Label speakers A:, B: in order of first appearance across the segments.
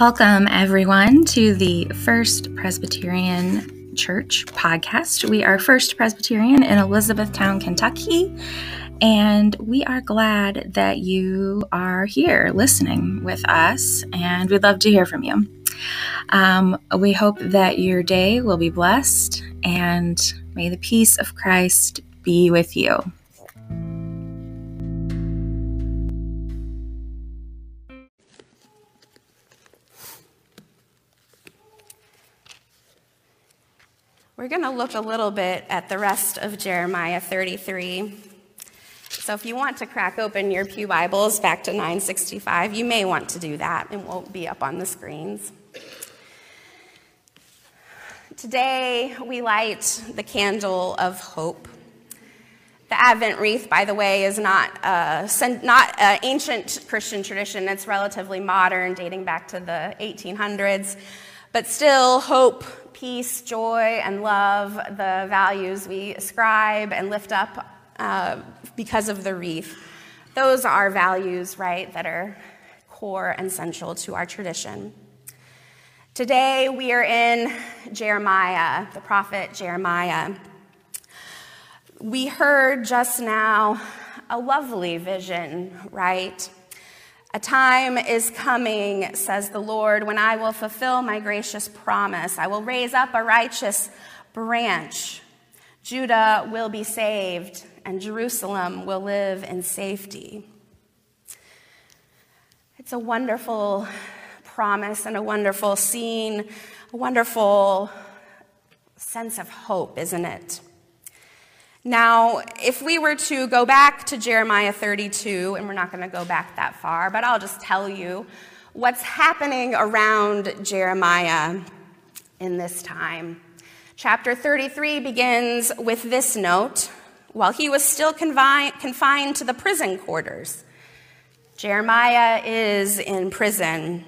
A: Welcome, everyone, to the First Presbyterian Church podcast. We are First Presbyterian in Elizabethtown, Kentucky, and we are glad that you are here listening with us, and we'd love to hear from you. Um, we hope that your day will be blessed, and may the peace of Christ be with you.
B: We're going to look a little bit at the rest of Jeremiah 33. So if you want to crack open your Pew Bibles back to 965, you may want to do that. It won't be up on the screens. Today, we light the candle of hope. The Advent wreath, by the way, is not, uh, a, not an ancient Christian tradition. It's relatively modern, dating back to the 1800s. But still, hope peace, joy, and love, the values we ascribe and lift up uh, because of the wreath. Those are values, right, that are core and central to our tradition. Today we are in Jeremiah, the prophet Jeremiah. We heard just now a lovely vision, right? A time is coming, says the Lord, when I will fulfill my gracious promise. I will raise up a righteous branch. Judah will be saved, and Jerusalem will live in safety. It's a wonderful promise and a wonderful scene, a wonderful sense of hope, isn't it? Now, if we were to go back to Jeremiah 32, and we're not going to go back that far, but I'll just tell you what's happening around Jeremiah in this time. Chapter 33 begins with this note while he was still confined to the prison quarters. Jeremiah is in prison.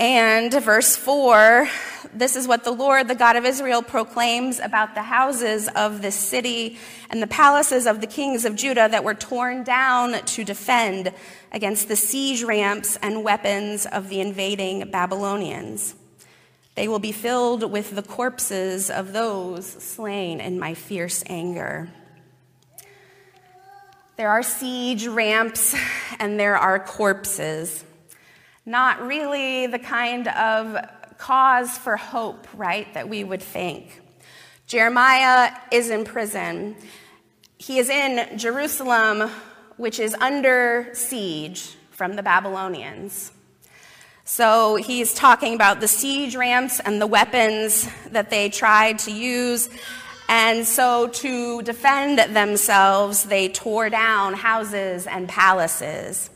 B: And verse 4 this is what the Lord, the God of Israel, proclaims about the houses of this city and the palaces of the kings of Judah that were torn down to defend against the siege ramps and weapons of the invading Babylonians. They will be filled with the corpses of those slain in my fierce anger. There are siege ramps and there are corpses not really the kind of cause for hope, right, that we would think. Jeremiah is in prison. He is in Jerusalem, which is under siege from the Babylonians. So he's talking about the siege ramps and the weapons that they tried to use. And so to defend themselves, they tore down houses and palaces.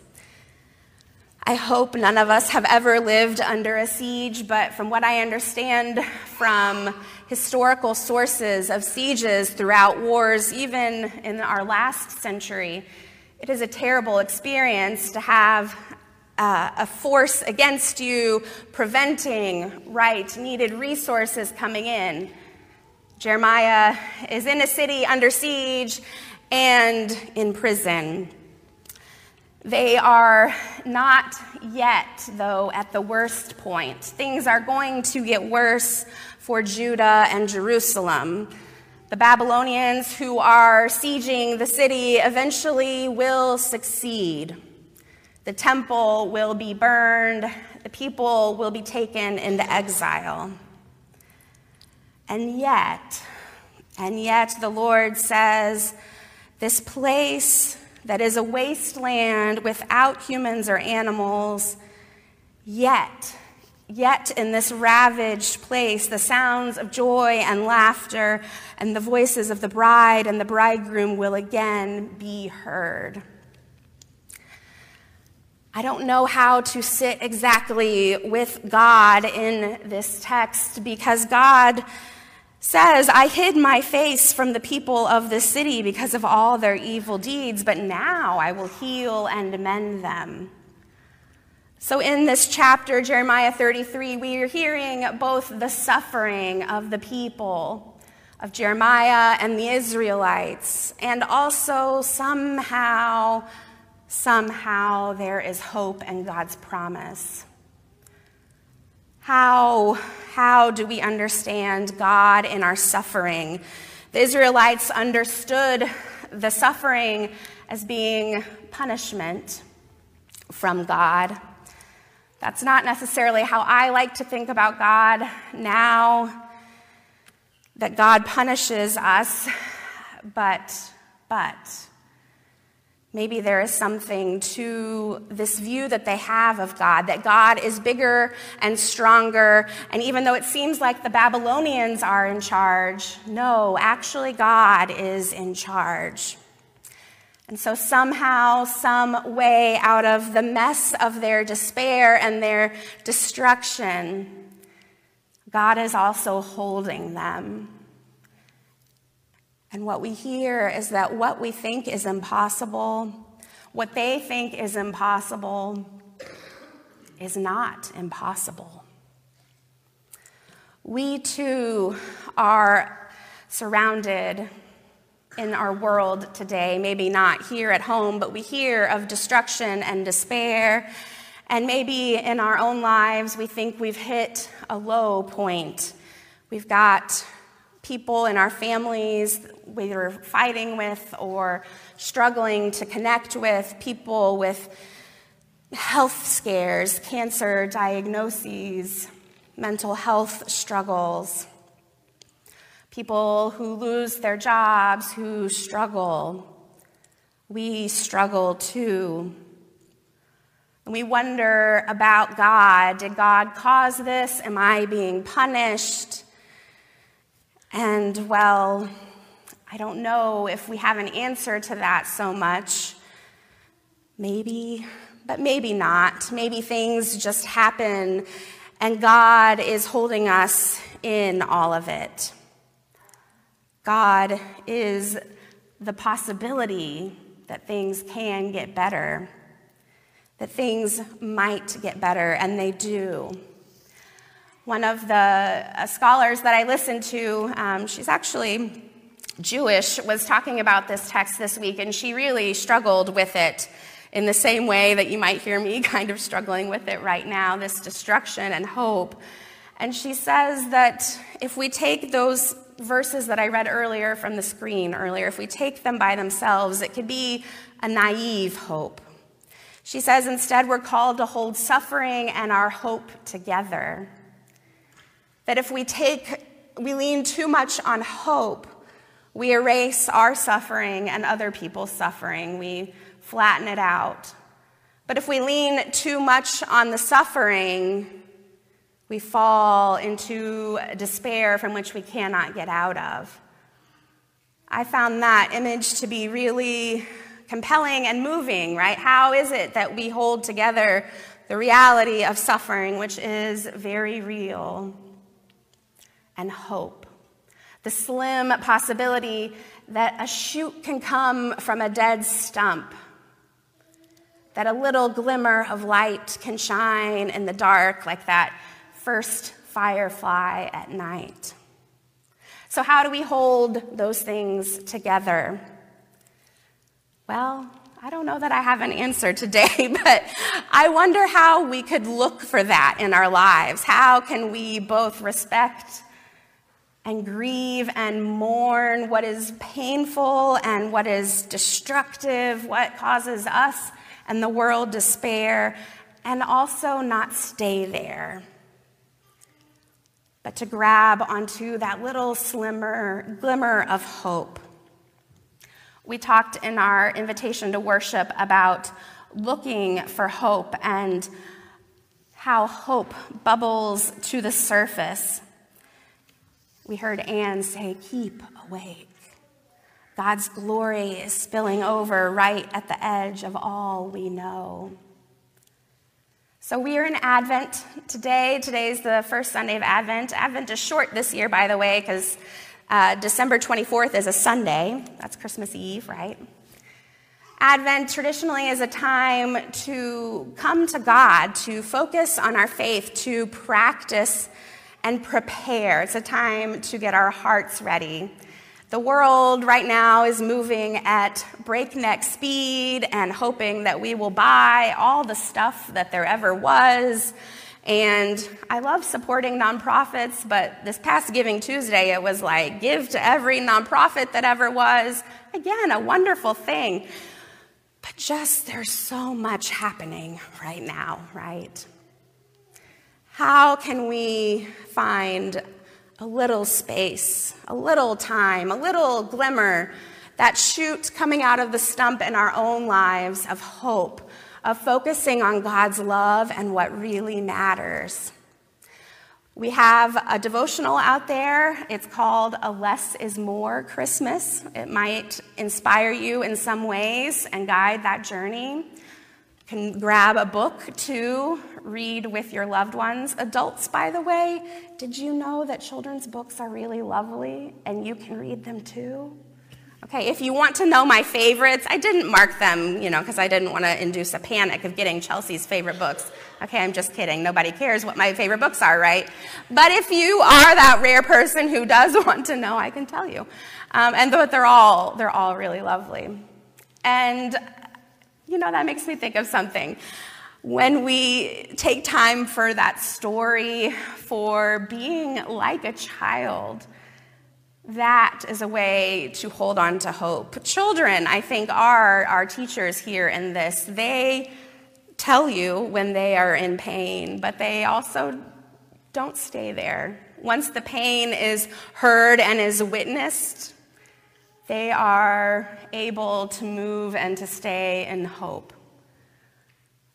B: I hope none of us have ever lived under a siege, but from what I understand from historical sources of sieges throughout wars, even in our last century, it is a terrible experience to have uh, a force against you preventing right, needed resources coming in. Jeremiah is in a city under siege and in prison. They are not yet, though, at the worst point. Things are going to get worse for Judah and Jerusalem. The Babylonians who are sieging the city eventually will succeed. The temple will be burned, the people will be taken into exile. And yet, and yet the Lord says, This place that is a wasteland without humans or animals, yet, yet in this ravaged place, the sounds of joy and laughter and the voices of the bride and the bridegroom will again be heard. I don't know how to sit exactly with God in this text because God says, I hid my face from the people of this city because of all their evil deeds, but now I will heal and mend them. So, in this chapter, Jeremiah 33, we are hearing both the suffering of the people, of Jeremiah and the Israelites, and also somehow somehow there is hope and God's promise. How, how do we understand God in our suffering? The Israelites understood the suffering as being punishment from God. That's not necessarily how I like to think about God now, that God punishes us, but, but, Maybe there is something to this view that they have of God, that God is bigger and stronger. And even though it seems like the Babylonians are in charge, no, actually, God is in charge. And so, somehow, some way out of the mess of their despair and their destruction, God is also holding them. And what we hear is that what we think is impossible, what they think is impossible, is not impossible. We too are surrounded in our world today, maybe not here at home, but we hear of destruction and despair. And maybe in our own lives, we think we've hit a low point. We've got people in our families we are fighting with or struggling to connect with, people with health scares, cancer diagnoses, mental health struggles, people who lose their jobs, who struggle. We struggle too. And we wonder about God. Did God cause this? Am I being punished? And well, I don't know if we have an answer to that so much. Maybe, but maybe not. Maybe things just happen and God is holding us in all of it. God is the possibility that things can get better, that things might get better, and they do. One of the uh, scholars that I listened to, um, she's actually Jewish, was talking about this text this week, and she really struggled with it in the same way that you might hear me kind of struggling with it right now this destruction and hope. And she says that if we take those verses that I read earlier from the screen earlier, if we take them by themselves, it could be a naive hope. She says instead, we're called to hold suffering and our hope together. That if we take, we lean too much on hope, we erase our suffering and other people's suffering. We flatten it out. But if we lean too much on the suffering, we fall into despair from which we cannot get out of. I found that image to be really compelling and moving, right? How is it that we hold together the reality of suffering, which is very real, and hope? the slim possibility that a shoot can come from a dead stump, that a little glimmer of light can shine in the dark like that first firefly at night. So, how do we hold those things together? Well, I don't know that I have an answer today, but I wonder how we could look for that in our lives. How can we both respect and grieve and mourn what is painful and what is destructive, what causes us and the world despair, and also not stay there, but to grab onto that little slimmer glimmer of hope. We talked in our invitation to worship about looking for hope and how hope bubbles to the surface we heard Anne say, Keep awake. God's glory is spilling over right at the edge of all we know. So we are in Advent today. Today's the first Sunday of Advent. Advent is short this year, by the way, because uh, December 24th is a Sunday. That's Christmas Eve, right? Advent traditionally is a time to come to God, to focus on our faith, to practice and prepare. It's a time to get our hearts ready. The world right now is moving at breakneck speed and hoping that we will buy all the stuff that there ever was. And I love supporting nonprofits, but this past Giving Tuesday, it was like, give to every nonprofit that ever was. Again, a wonderful thing. But just there's so much happening right now, right? How can we find a little space, a little time, a little glimmer, that shoot coming out of the stump in our own lives of hope, of focusing on God's love and what really matters. We have a devotional out there. It's called A Less is More Christmas. It might inspire you in some ways and guide that journey can grab a book to read with your loved ones. Adults, by the way, did you know that children's books are really lovely and you can read them too? Okay, if you want to know my favorites, I didn't mark them, you know, because I didn't want to induce a panic of getting Chelsea's favorite books. Okay, I'm just kidding. Nobody cares what my favorite books are, right? But if you are that rare person who does want to know, I can tell you. Um, and they're all, they're all really lovely. And you know, that makes me think of something. When we take time for that story, for being like a child, that is a way to hold on to hope. Children, I think, are our teachers here in this. They tell you when they are in pain, but they also don't stay there. Once the pain is heard and is witnessed, they are able to move and to stay in hope.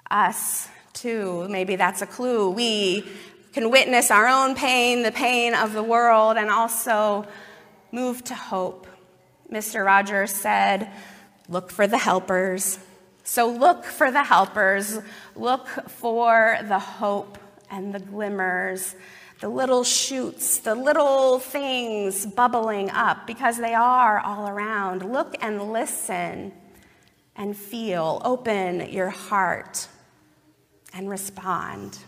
B: Us, too, maybe that's a clue. We can witness our own pain, the pain of the world, and also move to hope. Mr. Rogers said, Look for the helpers. So look for the helpers, look for the hope and the glimmers the little shoots, the little things bubbling up, because they are all around. Look and listen and feel. Open your heart and respond.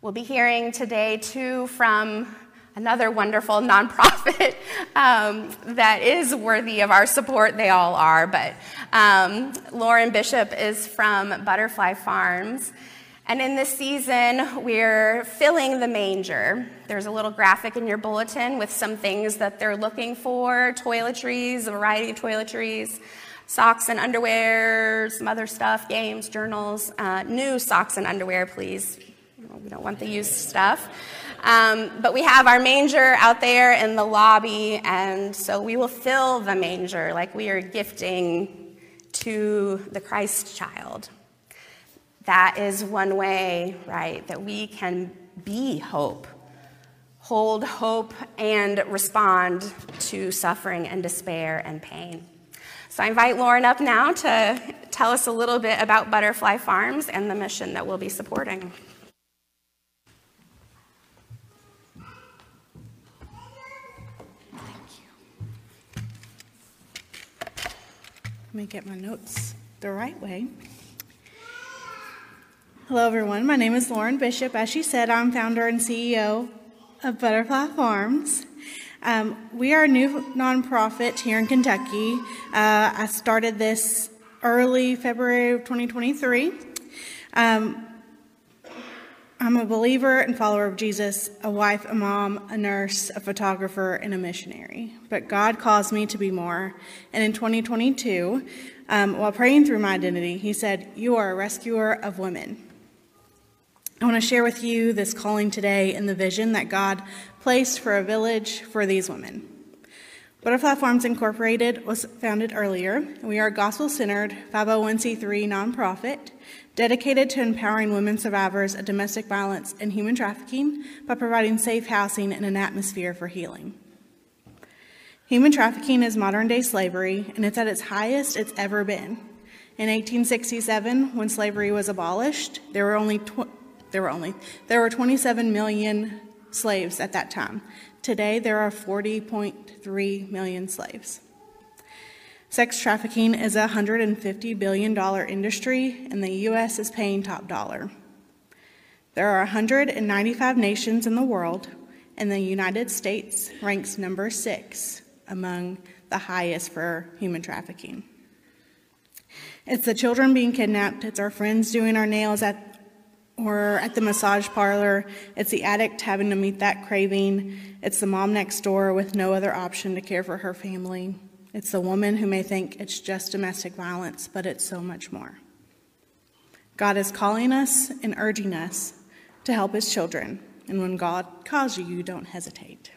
B: We'll be hearing today, too, from another wonderful nonprofit um, that is worthy of our support. They all are, but um, Lauren Bishop is from Butterfly Farms. And in this season, we're filling the manger. There's a little graphic in your bulletin with some things that they're looking for toiletries, a variety of toiletries, socks and underwear, some other stuff, games, journals. Uh, new socks and underwear, please. We don't want the used stuff. Um, but we have our manger out there in the lobby, and so we will fill the manger like we are gifting to the Christ child. That is one way, right, that we can be hope, hold hope, and respond to suffering and despair and pain. So I invite Lauren up now to tell us a little bit about Butterfly Farms and the mission that we'll be supporting.
C: Let me get my notes the right way. Hello, everyone. My name is Lauren Bishop. As she said, I'm founder and CEO of Butterfly Farms. Um, we are a new nonprofit here in Kentucky. Uh, I started this early February of 2023. Um, I'm a believer and follower of Jesus, a wife, a mom, a nurse, a photographer, and a missionary. But God calls me to be more. And in 2022, um, while praying through my identity, He said, You are a rescuer of women. I want to share with you this calling today and the vision that God placed for a village for these women. Butterfly Farms Incorporated was founded earlier. We are a gospel centered 501c3 nonprofit dedicated to empowering women survivors of domestic violence and human trafficking by providing safe housing and an atmosphere for healing. Human trafficking is modern day slavery, and it's at its highest it's ever been. In 1867, when slavery was abolished, there were only tw- there were only there were 27 million slaves at that time. Today there are 40.3 million slaves. Sex trafficking is a $150 billion industry, and the U.S. is paying top dollar. There are 195 nations in the world, and the United States ranks number six among the highest for human trafficking. It's the children being kidnapped, it's our friends doing our nails at or at the massage parlor, it's the addict having to meet that craving, it's the mom next door with no other option to care for her family. It's the woman who may think it's just domestic violence, but it's so much more. God is calling us and urging us to help his children, and when God calls you, you don't hesitate.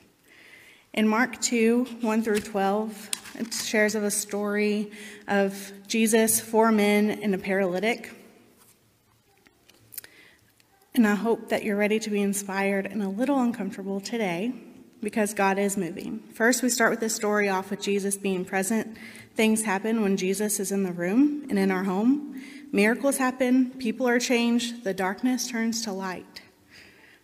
C: In Mark 2 1 through 12, it shares of a story of Jesus, four men, and a paralytic. And I hope that you're ready to be inspired and a little uncomfortable today because God is moving. First, we start with this story off with Jesus being present. Things happen when Jesus is in the room and in our home. Miracles happen, people are changed, the darkness turns to light.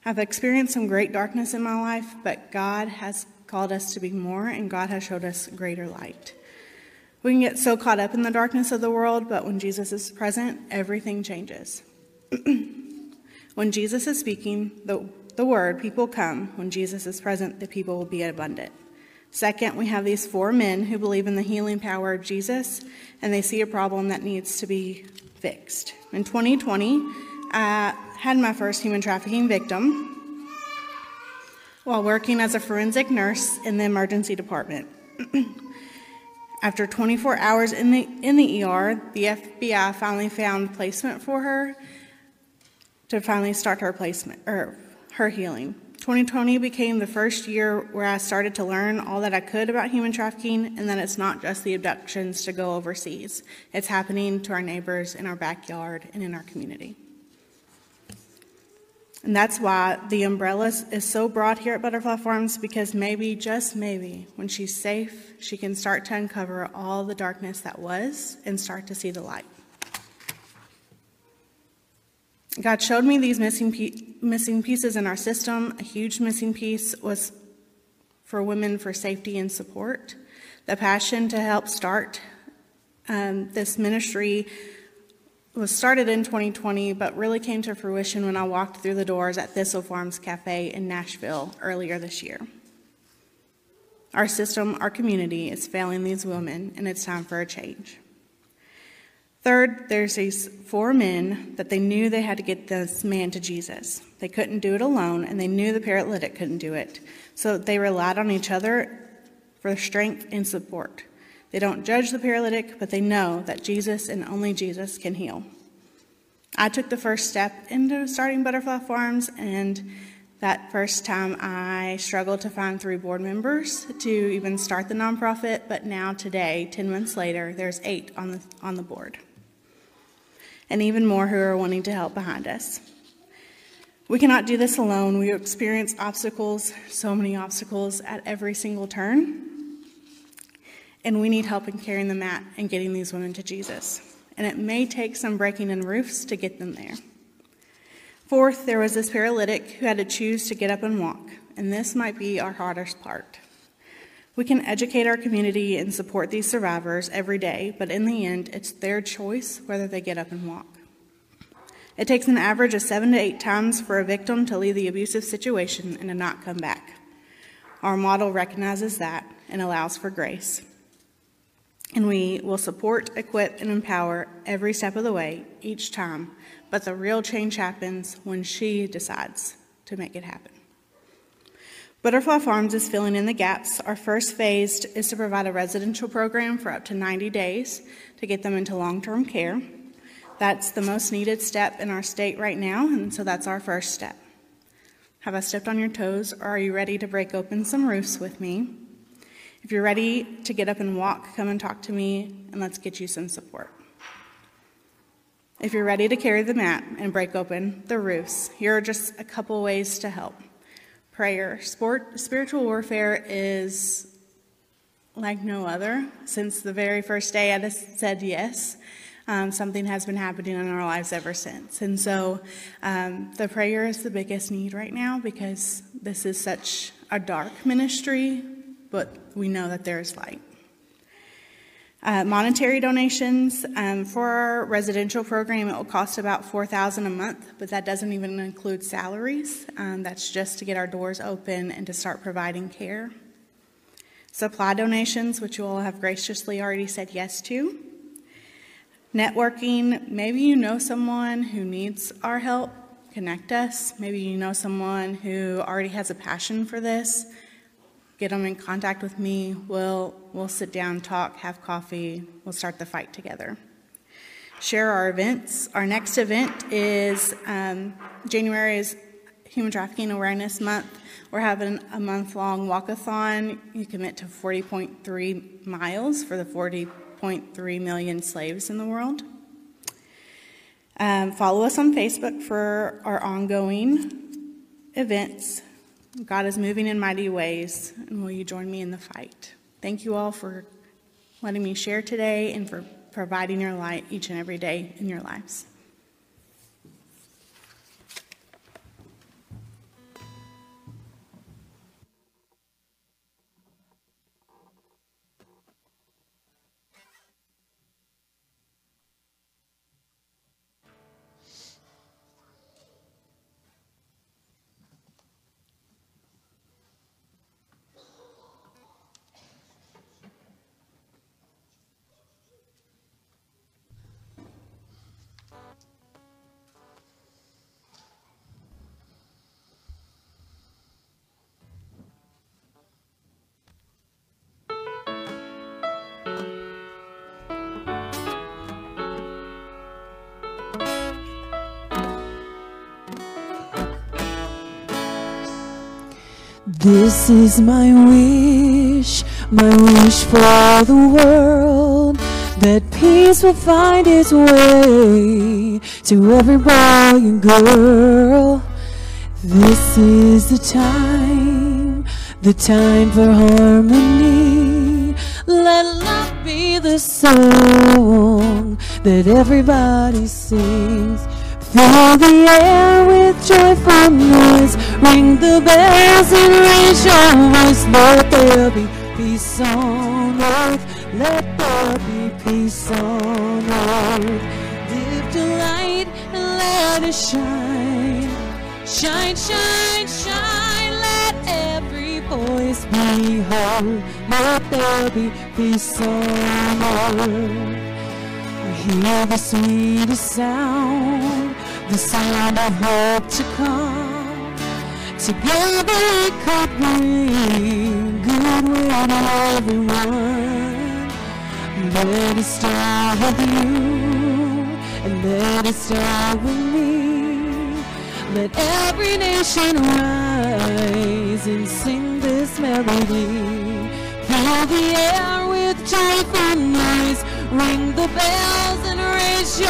C: I've experienced some great darkness in my life, but God has called us to be more, and God has showed us greater light. We can get so caught up in the darkness of the world, but when Jesus is present, everything changes. when Jesus is speaking the, the word, people come. When Jesus is present, the people will be abundant. Second, we have these four men who believe in the healing power of Jesus, and they see a problem that needs to be fixed. In 2020, I had my first human trafficking victim while working as a forensic nurse in the emergency department. After 24 hours in the, in the ER, the FBI finally found placement for her to finally start her placement or her healing. 2020 became the first year where I started to learn all that I could about human trafficking and that it's not just the abductions to go overseas. It's happening to our neighbors in our backyard and in our community. And that's why the umbrella is so broad here at Butterfly Farms because maybe, just maybe, when she's safe, she can start to uncover all the darkness that was and start to see the light. God showed me these missing, pe- missing pieces in our system. A huge missing piece was for women for safety and support. The passion to help start um, this ministry was started in 2020, but really came to fruition when I walked through the doors at Thistle Farms Cafe in Nashville earlier this year. Our system, our community is failing these women, and it's time for a change. Third, there's these four men that they knew they had to get this man to Jesus. They couldn't do it alone, and they knew the paralytic couldn't do it. So they relied on each other for strength and support. They don't judge the paralytic, but they know that Jesus and only Jesus can heal. I took the first step into starting Butterfly Farms, and that first time I struggled to find three board members to even start the nonprofit, but now today, 10 months later, there's eight on the, on the board and even more who are wanting to help behind us. We cannot do this alone. We experience obstacles, so many obstacles at every single turn. And we need help in carrying the mat and getting these women to Jesus. And it may take some breaking in roofs to get them there. Fourth, there was this paralytic who had to choose to get up and walk, and this might be our hardest part. We can educate our community and support these survivors every day, but in the end, it's their choice whether they get up and walk. It takes an average of seven to eight times for a victim to leave the abusive situation and to not come back. Our model recognizes that and allows for grace. And we will support, equip, and empower every step of the way, each time, but the real change happens when she decides to make it happen. Butterfly Farms is filling in the gaps. Our first phase is to provide a residential program for up to 90 days to get them into long term care. That's the most needed step in our state right now, and so that's our first step. Have I stepped on your toes, or are you ready to break open some roofs with me? If you're ready to get up and walk, come and talk to me, and let's get you some support. If you're ready to carry the mat and break open the roofs, here are just a couple ways to help prayer. Sport, spiritual warfare is like no other. Since the very first day I said yes, um, something has been happening in our lives ever since. And so um, the prayer is the biggest need right now because this is such a dark ministry, but we know that there is light. Uh, monetary donations um, for our residential program, it will cost about 4000 a month, but that doesn't even include salaries. Um, that's just to get our doors open and to start providing care. supply donations, which you all have graciously already said yes to. Networking, maybe you know someone who needs our help, connect us. Maybe you know someone who already has a passion for this, get them in contact with me. We'll, we'll sit down, talk, have coffee, we'll start the fight together. Share our events. Our next event is um, January is Human Trafficking Awareness Month. We're having a month long walkathon. You commit to 40.3 miles for the 40.3 million slaves in the world. Um, follow us on Facebook for our ongoing events. God is moving in mighty ways, and will you join me in the fight? Thank you all for letting me share today and for providing your light each and every day in your lives.
D: This is my wish, my wish for the world, that peace will find its way to every boy and girl. This is the time, the time for harmony. Let love be the song that everybody sings. Fill the air with joyful noise. Ring the bells and raise your voice. Let there be peace on earth. Let there be peace on earth. Live the light and let it shine. Shine, shine, shine. Let every voice be heard. Let there be peace on earth. I hear the sweetest sound the sound of hope to come. Together we could bring goodwill to everyone. Let it start with you, and let it start with me. Let every nation rise and sing this melody. Fill the air with joyful noise. Ring the bells and raise your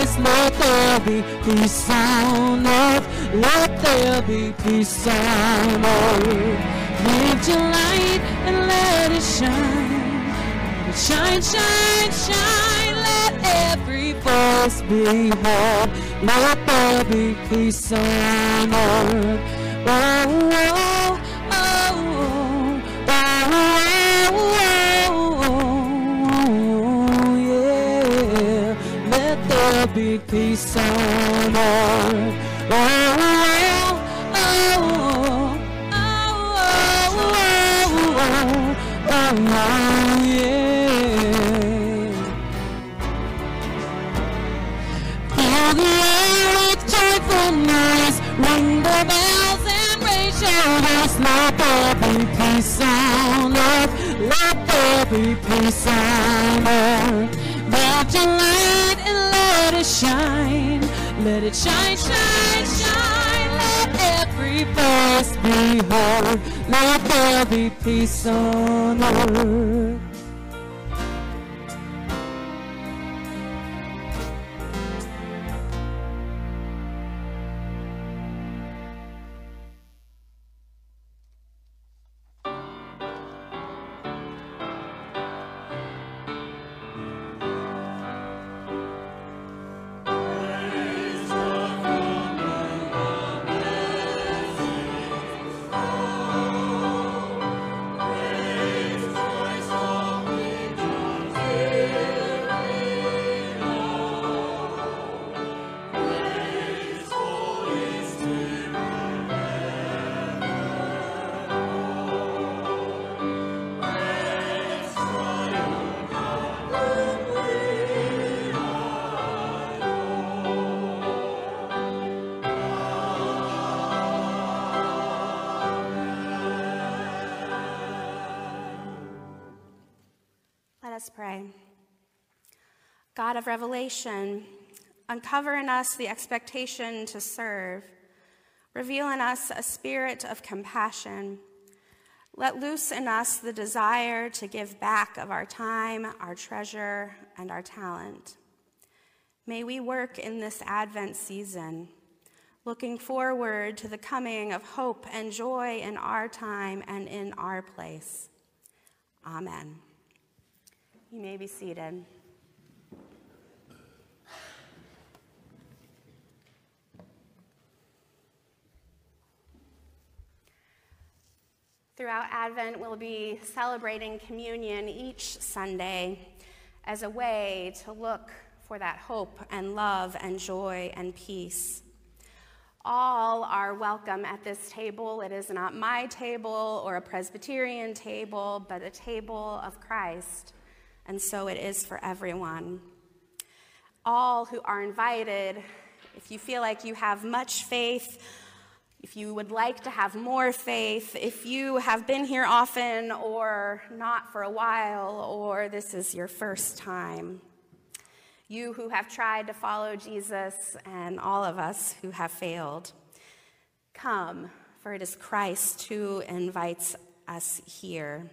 D: voice. Let there be peace on earth. Let there be peace on earth. Lift your light and let it shine. Let it shine, shine, shine. Let every voice be heard. Let there be peace on earth. Oh, oh, oh, There be peace on earth. Oh, oh, oh, oh, oh, oh, oh. Ring the bells and raise your voice. Let there be peace on earth. Let there be peace on earth. Let your shine. Let it shine, shine, shine. Let every voice be heard. Let there be peace on earth.
B: God of revelation, uncover in us the expectation to serve, reveal in us a spirit of compassion. Let loose in us the desire to give back of our time, our treasure, and our talent. May we work in this Advent season, looking forward to the coming of hope and joy in our time and in our place. Amen. You may be seated. Throughout Advent, we'll be celebrating communion each Sunday as a way to look for that hope and love and joy and peace. All are welcome at this table. It is not my table or a Presbyterian table, but a table of Christ and so it is for everyone. All who are invited, if you feel like you have much faith, if you would like to have more faith, if you have been here often or not for a while, or this is your first time, you who have tried to follow Jesus, and all of us who have failed, come, for it is Christ who invites us here.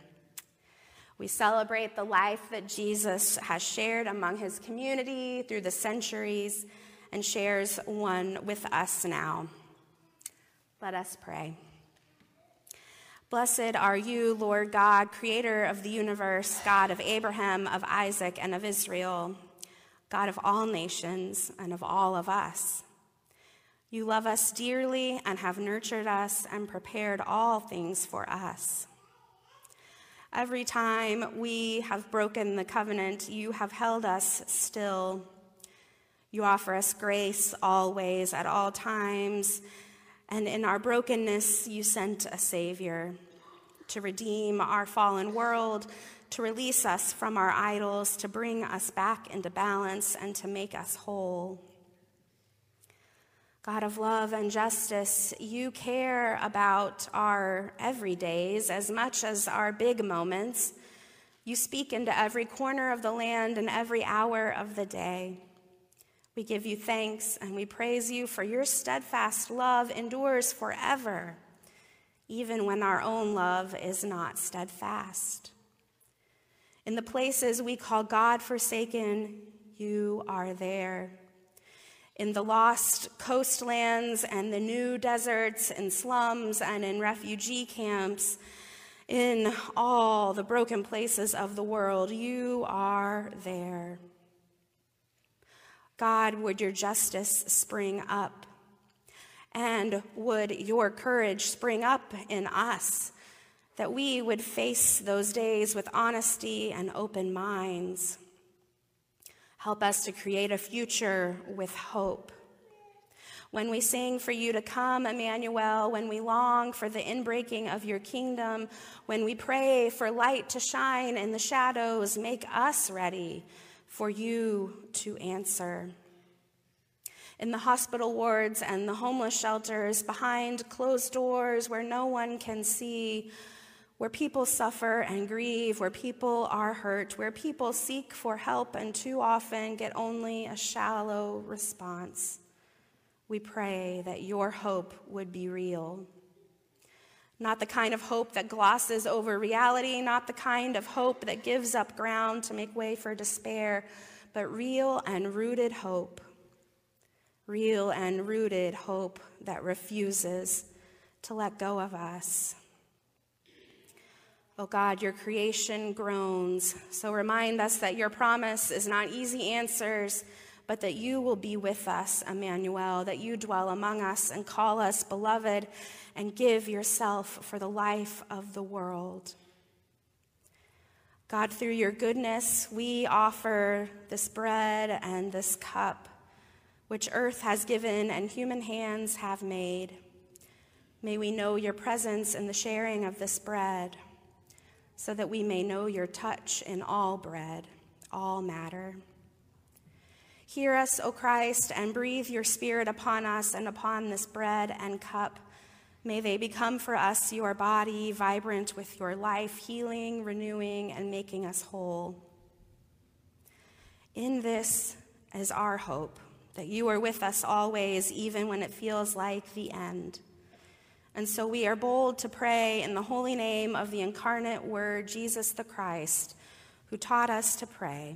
B: We celebrate the life that Jesus has shared among his community through the centuries and shares one with us now. Let us pray. Blessed are you, Lord God, creator of the universe, God of Abraham, of Isaac, and of Israel, God of all nations and of all of us. You love us dearly and have nurtured us and prepared all things for us. Every time we have broken the covenant, you have held us still. You offer us grace always, at all times. And in our brokenness, you sent a Savior to redeem our fallen world, to release us from our idols, to bring us back into balance, and to make us whole. God of love and justice, you care about our everydays as much as our big moments. You speak into every corner of the land and every hour of the day. We give you thanks and we praise you for your steadfast love endures forever, even when our own love is not steadfast. In the places we call God forsaken, you are there in the lost coastlands and the new deserts and slums and in refugee camps, in all the broken places of the world, you are there. God, would your justice spring up? And would your courage spring up in us that we would face those days with honesty and open minds? Help us to create a future with hope. When we sing for you to come, Emmanuel, when we long for the inbreaking of your kingdom, when we pray for light to shine in the shadows, make us ready for you to answer. In the hospital wards and the homeless shelters, behind closed doors where no one can see, where people suffer and grieve, where people are hurt, where people seek for help and too often get only a shallow response. We pray that your hope would be real. Not the kind of hope that glosses over reality, not the kind of hope that gives up ground to make way for despair, but real and rooted hope. Real and rooted hope that refuses to let go of us. Oh God, your creation groans. So remind us that your promise is not easy answers, but that you will be with us, Emmanuel, that you dwell among us and call us beloved and give yourself for the life of the world. God, through your goodness, we offer this bread and this cup, which earth has given and human hands have made. May we know your presence in the sharing of this bread so that we may know your touch in all bread, all matter. Hear us, O Christ, and breathe your Spirit upon us and upon this bread and cup. May they become for us your body, vibrant with your life, healing, renewing, and making us whole. In this is our hope, that you are with us always, even when it feels like the end. And so we are bold to pray in the holy name of the incarnate Word, Jesus the Christ, who taught us to pray.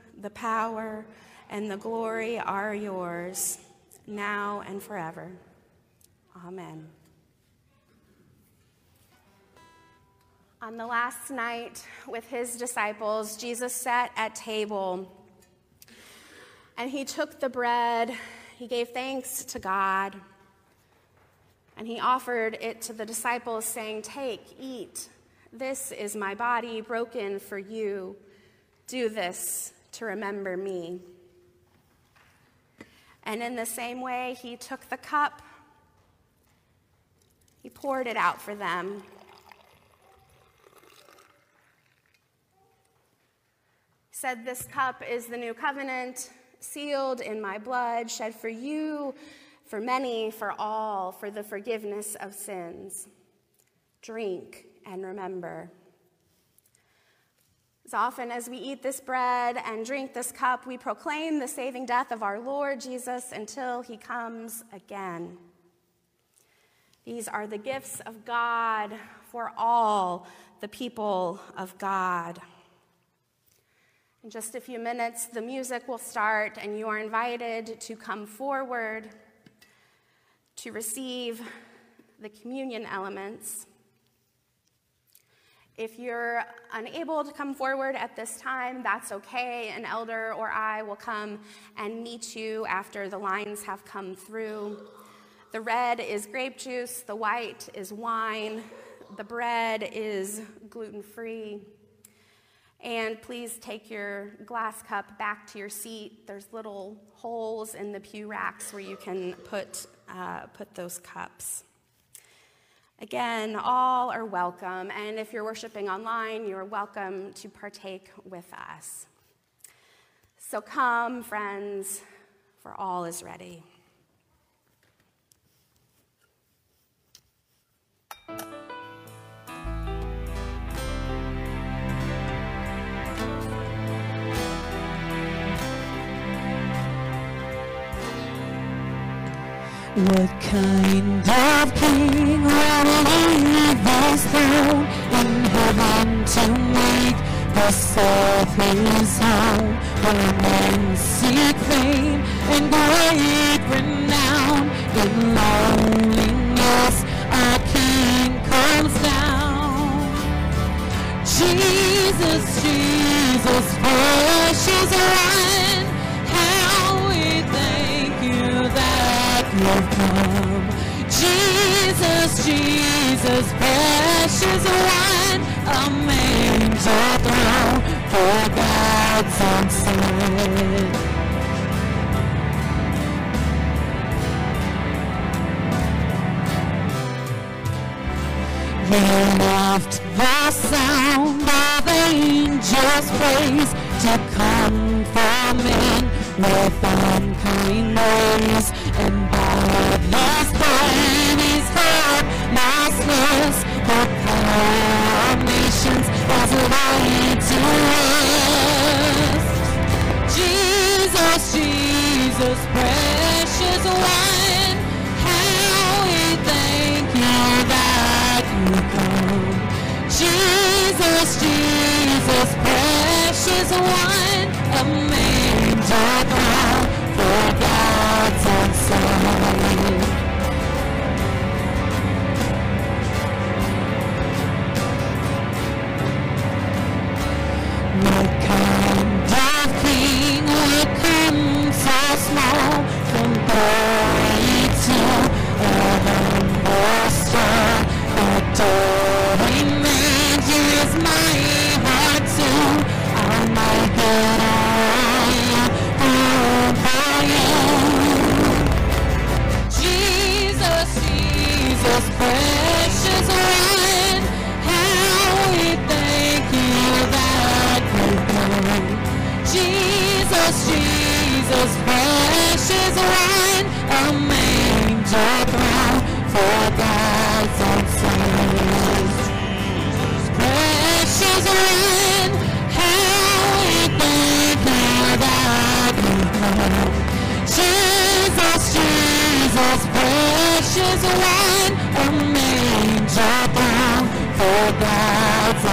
B: the power, and the glory are yours, now and forever. Amen. On the last night with his disciples, Jesus sat at table and he took the bread, he gave thanks to God and he offered it to the disciples, saying, Take, eat. This is my body broken for you. Do this to remember me. And in the same way, he took the cup, he poured it out for them. Said, This cup is the new covenant, sealed in my blood, shed for you for many, for all, for the forgiveness of sins. Drink and remember. As often as we eat this bread and drink this cup, we proclaim the saving death of our Lord Jesus until he comes again. These are the gifts of God for all the people of God. In just a few minutes, the music will start, and you are invited to come forward to receive the communion elements. If you're unable to come forward at this time, that's okay. An elder or I will come and meet you after the lines have come through. The red is grape juice, the white is wine, the bread is gluten free. And please take your glass cup back to your seat. There's little holes in the pew racks where you can put uh, put those cups. Again, all are welcome, and if you're worshiping online, you're welcome to partake with us. So come, friends, for all is ready.
D: What kind of king will leave his throne in heaven to make this earth his home? Where men seek fame and great renown, in loneliness a king comes down. Jesus, Jesus, precious one, you've come. Jesus, Jesus, precious one, a manger throne for God's own son. You left the sound of angels' praise to come from men with unkind ways and by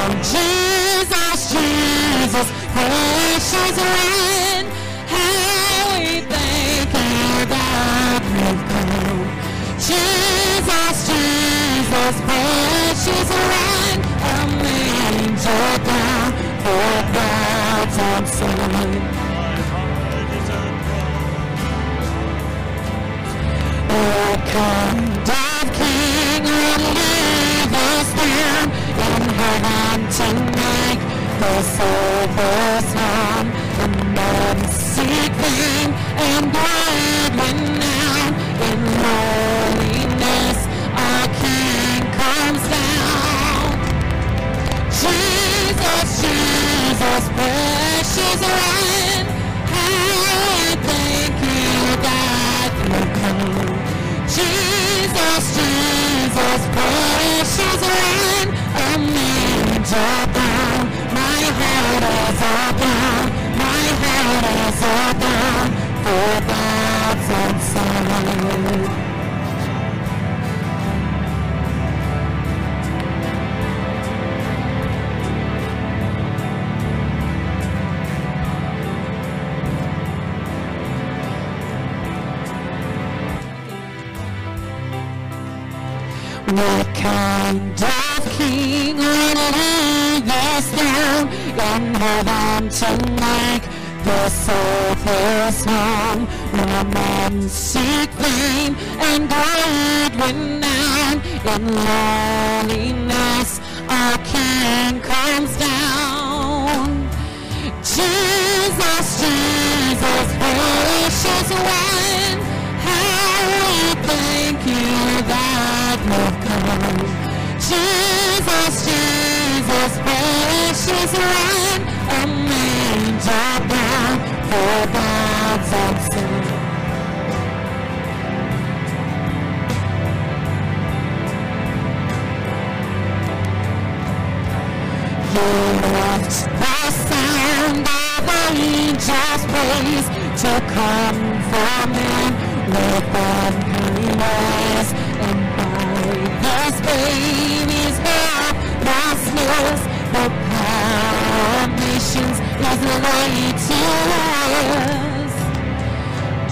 D: Jesus, Jesus, precious one. How we thank you that you've come. Jesus, Jesus, precious one. A manger down for God's own son. O kind of King, relieve us down in heaven tonight. The silver sun and men seek fame and great renown. In holiness, our King comes down. Jesus, Jesus, precious one, how I thank you that you come. Jesus, Jesus, precious one, a My heart is down, my heart is down for God's son. What kind of king this down in heaven tonight? This earth is home where men seek fame and great renown. In lowliness, our King comes down. Jesus, Jesus, precious one, how we thank you that you've come. Jesus, Jesus, precious one, a manger down for God's own son. You left the sound of angels' praise to come from him with unholy ways. And this baby's birth, thus knows the power of nations is laid to rest.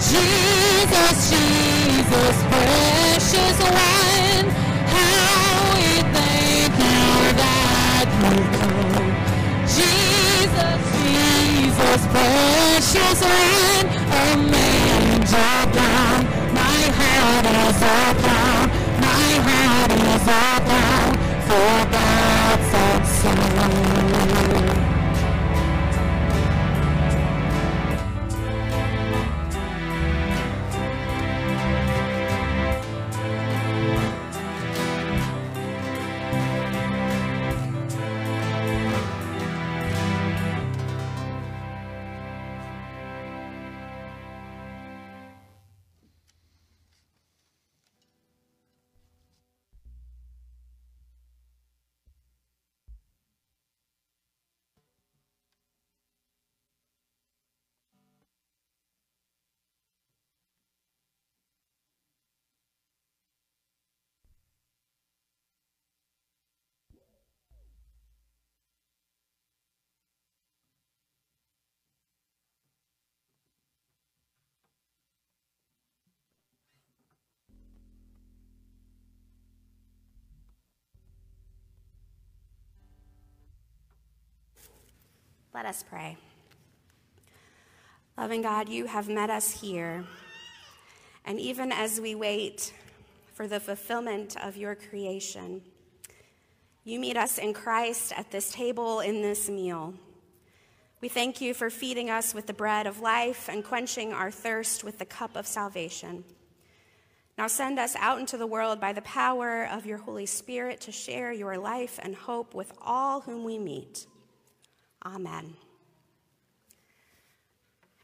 D: Jesus, Jesus, precious one, how we thank you that you come. Jesus, Jesus, precious one, a manger down. My heart is my down for God's own
B: Let us pray. Loving God, you have met us here. And even as we wait for the fulfillment of your creation, you meet us in Christ at this table in this meal. We thank you for feeding us with the bread of life and quenching our thirst with the cup of salvation. Now send us out into the world by the power of your Holy Spirit to share your life and hope with all whom we meet. Amen.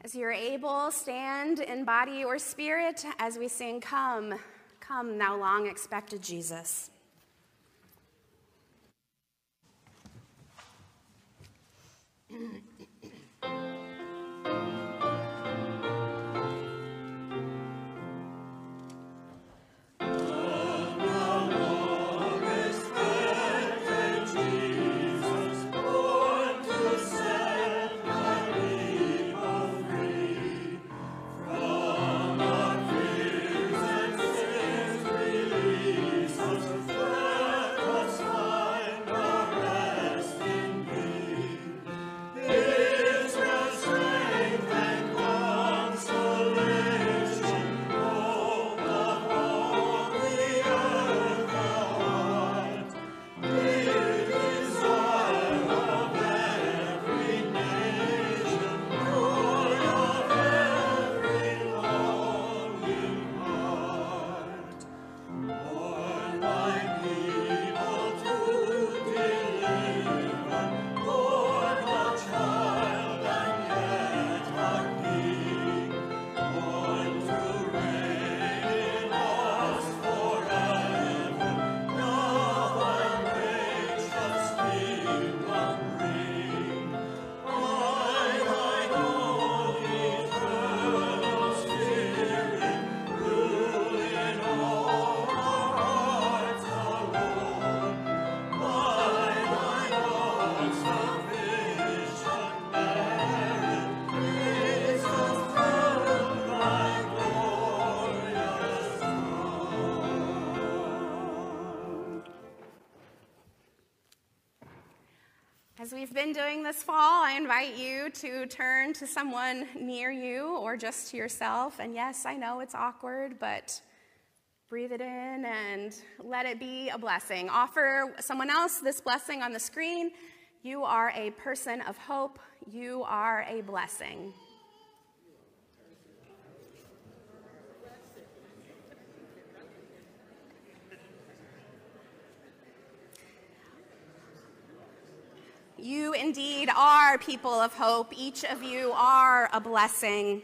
B: As you're able, stand in body or spirit as we sing, Come, come, thou long expected Jesus. Been doing this fall, I invite you to turn to someone near you or just to yourself. And yes, I know it's awkward, but breathe it in and let it be a blessing. Offer someone else this blessing on the screen. You are a person of hope, you are a blessing. You indeed are people of hope. Each of you are a blessing.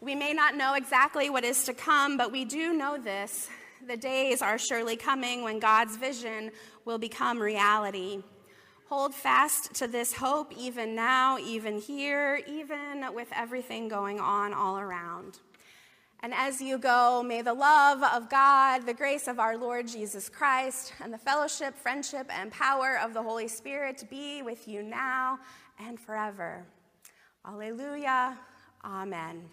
B: We may not know exactly what is to come, but we do know this. The days are surely coming when God's vision will become reality. Hold fast to this hope even now, even here, even with everything going on all around. And as you go, may the love of God, the grace of our Lord Jesus Christ, and the fellowship, friendship, and power of the Holy Spirit be with you now and forever. Alleluia. Amen.